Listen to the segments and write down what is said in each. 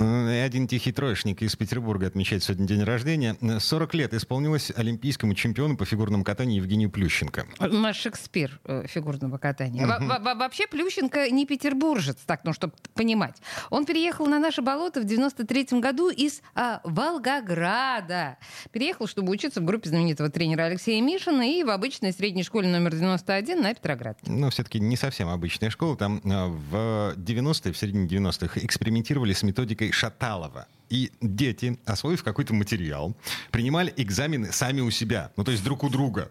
Один тихий троечник из Петербурга отмечает сегодня день рождения. 40 лет исполнилось олимпийскому чемпиону по фигурному катанию Евгению Плющенко. Наш Шекспир э, фигурного катания. Во- Вообще Плющенко не петербуржец, так, ну, чтобы понимать. Он переехал на наше болото в 93 году из а, Волгограда. Переехал, чтобы учиться в группе знаменитого тренера Алексея Мишина и в обычной средней школе номер 91 на Петроград. Но все-таки не совсем обычная школа. Там э, в 90-е, в середине 90-х экспериментировали с методикой Шаталова. И дети, освоив какой-то материал, принимали экзамены сами у себя, ну то есть друг у друга.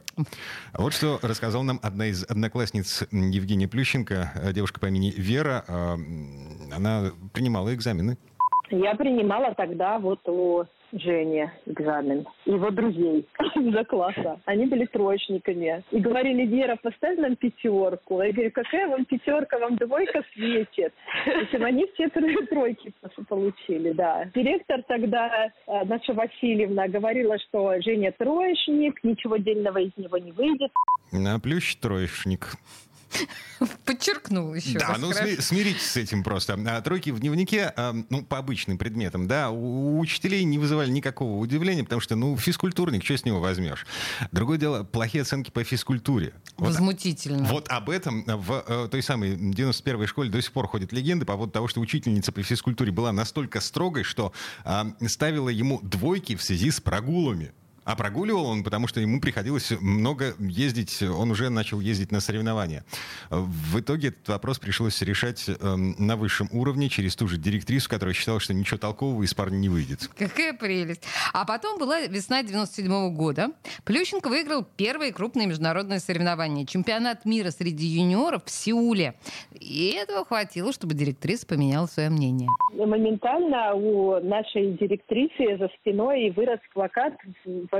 Вот что рассказал нам одна из одноклассниц Евгения Плющенко, э, девушка по имени Вера. Э, Она принимала экзамены. Я принимала тогда вот у Жени экзамен. Его друзей за класса. Они были троечниками. И говорили, Вера, поставь нам пятерку. Я говорю, какая вам пятерка, вам двойка светит. В общем, они все тройки получили, да. Директор тогда, э, наша Васильевна, говорила, что Женя троечник, ничего дельного из него не выйдет. А Плющ троечник. Подчеркнул еще Да, ну хорошо. сми- смиритесь с этим просто. А, тройки в дневнике, а, ну, по обычным предметам, да, у, у учителей не вызывали никакого удивления, потому что, ну, физкультурник, что с него возьмешь? Другое дело, плохие оценки по физкультуре. Вот, Возмутительно. вот об этом в э, той самой 91-й школе до сих пор ходят легенды по поводу того, что учительница по физкультуре была настолько строгой, что а, ставила ему двойки в связи с прогулами. А прогуливал он, потому что ему приходилось много ездить, он уже начал ездить на соревнования. В итоге этот вопрос пришлось решать эм, на высшем уровне через ту же директрису, которая считала, что ничего толкового из парня не выйдет. Какая прелесть. А потом была весна 97 года. Плющенко выиграл первые крупные международные соревнования. Чемпионат мира среди юниоров в Сеуле. И этого хватило, чтобы директриса поменяла свое мнение. моментально у нашей директрисы за спиной вырос плакат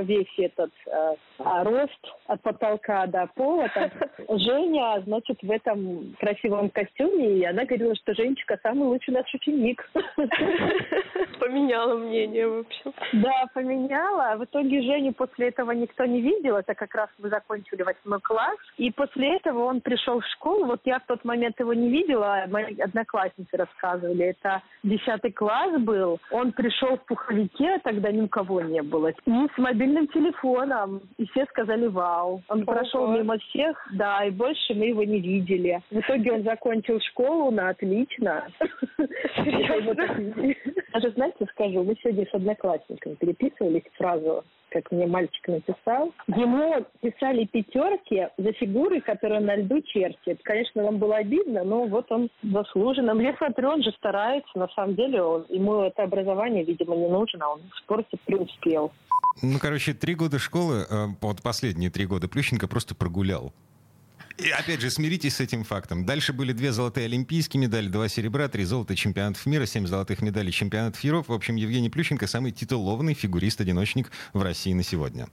весь этот э, а, рост от потолка до пола. Там Женя, значит, в этом красивом костюме, и она говорила, что Женечка самый лучший наш ученик. Поменяла мнение, в общем. Да, поменяла. В итоге Женю после этого никто не видел. Это как раз мы закончили восьмой класс. И после этого он пришел в школу. Вот я в тот момент его не видела. Мои одноклассницы рассказывали. Это десятый класс был. Он пришел в пуховике, тогда ни у кого не было. И с мобильным телефоном. И все сказали «Вау». Он прошел мимо всех, да, и больше мы его не видели. В итоге он закончил школу на отлично. Даже, знаете, скажу, мы сегодня с одноклассниками переписывались фразу, как мне мальчик написал. Ему писали пятерки за фигуры, которые на льду чертит. Конечно, вам было обидно, но вот он заслуженно. Я смотрю, он же старается. На самом деле, он- ему это образование, видимо, не нужно. Он в спорте преуспел. Ну, короче, три года школы, э, вот последние три года Плющенко просто прогулял. И опять же, смиритесь с этим фактом. Дальше были две золотые олимпийские медали, два серебра, три золота чемпионатов мира, семь золотых медалей чемпионатов Европы. В общем, Евгений Плющенко самый титулованный фигурист-одиночник в России на сегодня.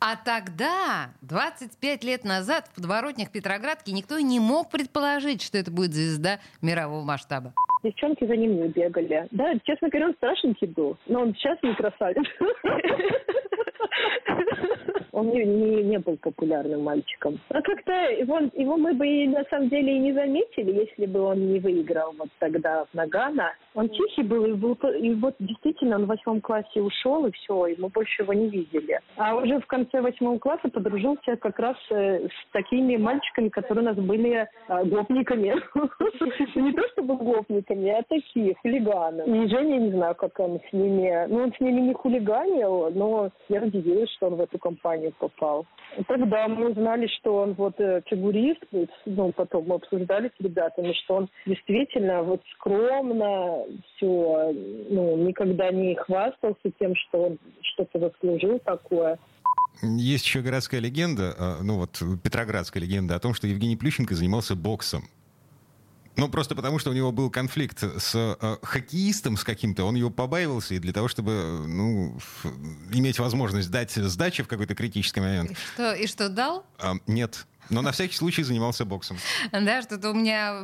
А тогда, 25 лет назад, в подворотнях Петроградки никто и не мог предположить, что это будет звезда мирового масштаба. Девчонки за ним не бегали. Да, честно говоря, он страшненький был. Но он сейчас не красавец. Он не, не, не был популярным мальчиком. А как-то его, его мы бы и на самом деле и не заметили, если бы он не выиграл вот тогда в Нагано. Он тихий был, и, был, и вот действительно он в восьмом классе ушел, и все, и мы больше его не видели. А уже в конце восьмого класса подружился как раз э, с такими мальчиками, которые у нас были э, гопниками. Не то чтобы гопниками, а такие, хулиганы. И Женя, не знаю, как он с ними... Ну, он с ними не хулиганил, но я удивилась, что он в эту компанию попал. Тогда мы узнали, что он вот э, фигурист, ну, потом мы обсуждали с ребятами, что он действительно вот скромно все, ну, никогда не хвастался тем, что он что-то заслужил такое. Есть еще городская легенда, э, ну вот петроградская легенда о том, что Евгений Плющенко занимался боксом. Ну, просто потому, что у него был конфликт с э, хоккеистом, с каким-то, он его побаивался, и для того, чтобы, э, ну, ф- иметь возможность дать сдачи в какой-то критический момент, И что, и что дал? а, нет. Но на всякий случай занимался боксом. Да, что-то у меня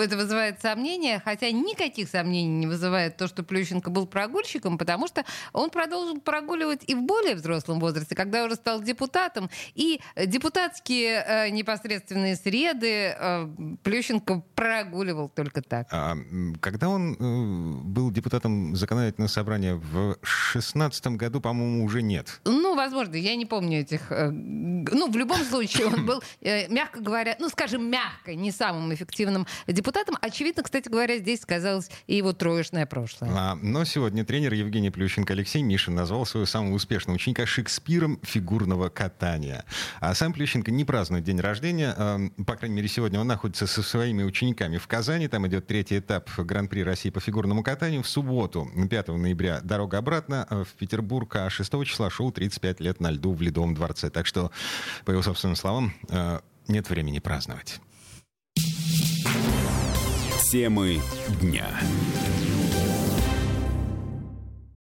это вызывает сомнения, хотя никаких сомнений не вызывает то, что Плющенко был прогульщиком, потому что он продолжил прогуливать и в более взрослом возрасте, когда уже стал депутатом. И депутатские э, непосредственные среды э, Плющенко прогуливал только так. А, когда он э, был депутатом законодательного собрания в шестнадцатом году, по-моему, уже нет. Ну, возможно, я не помню этих... Э, ну, в любом случае, он был, мягко говоря, ну, скажем, мягко, не самым эффективным депутатом. Очевидно, кстати говоря, здесь сказалось и его троечное прошлое. А, но сегодня тренер Евгений Плющенко Алексей Мишин назвал своего самого успешного ученика Шекспиром фигурного катания. А сам Плющенко не празднует день рождения. А, по крайней мере, сегодня он находится со своими учениками в Казани. Там идет третий этап Гран-при России по фигурному катанию. В субботу, 5 ноября, дорога обратно в Петербург, а 6 числа шоу «35 лет на льду» в Ледовом дворце. Так что, по его собственным словам, э, нет времени праздновать. Темы дня.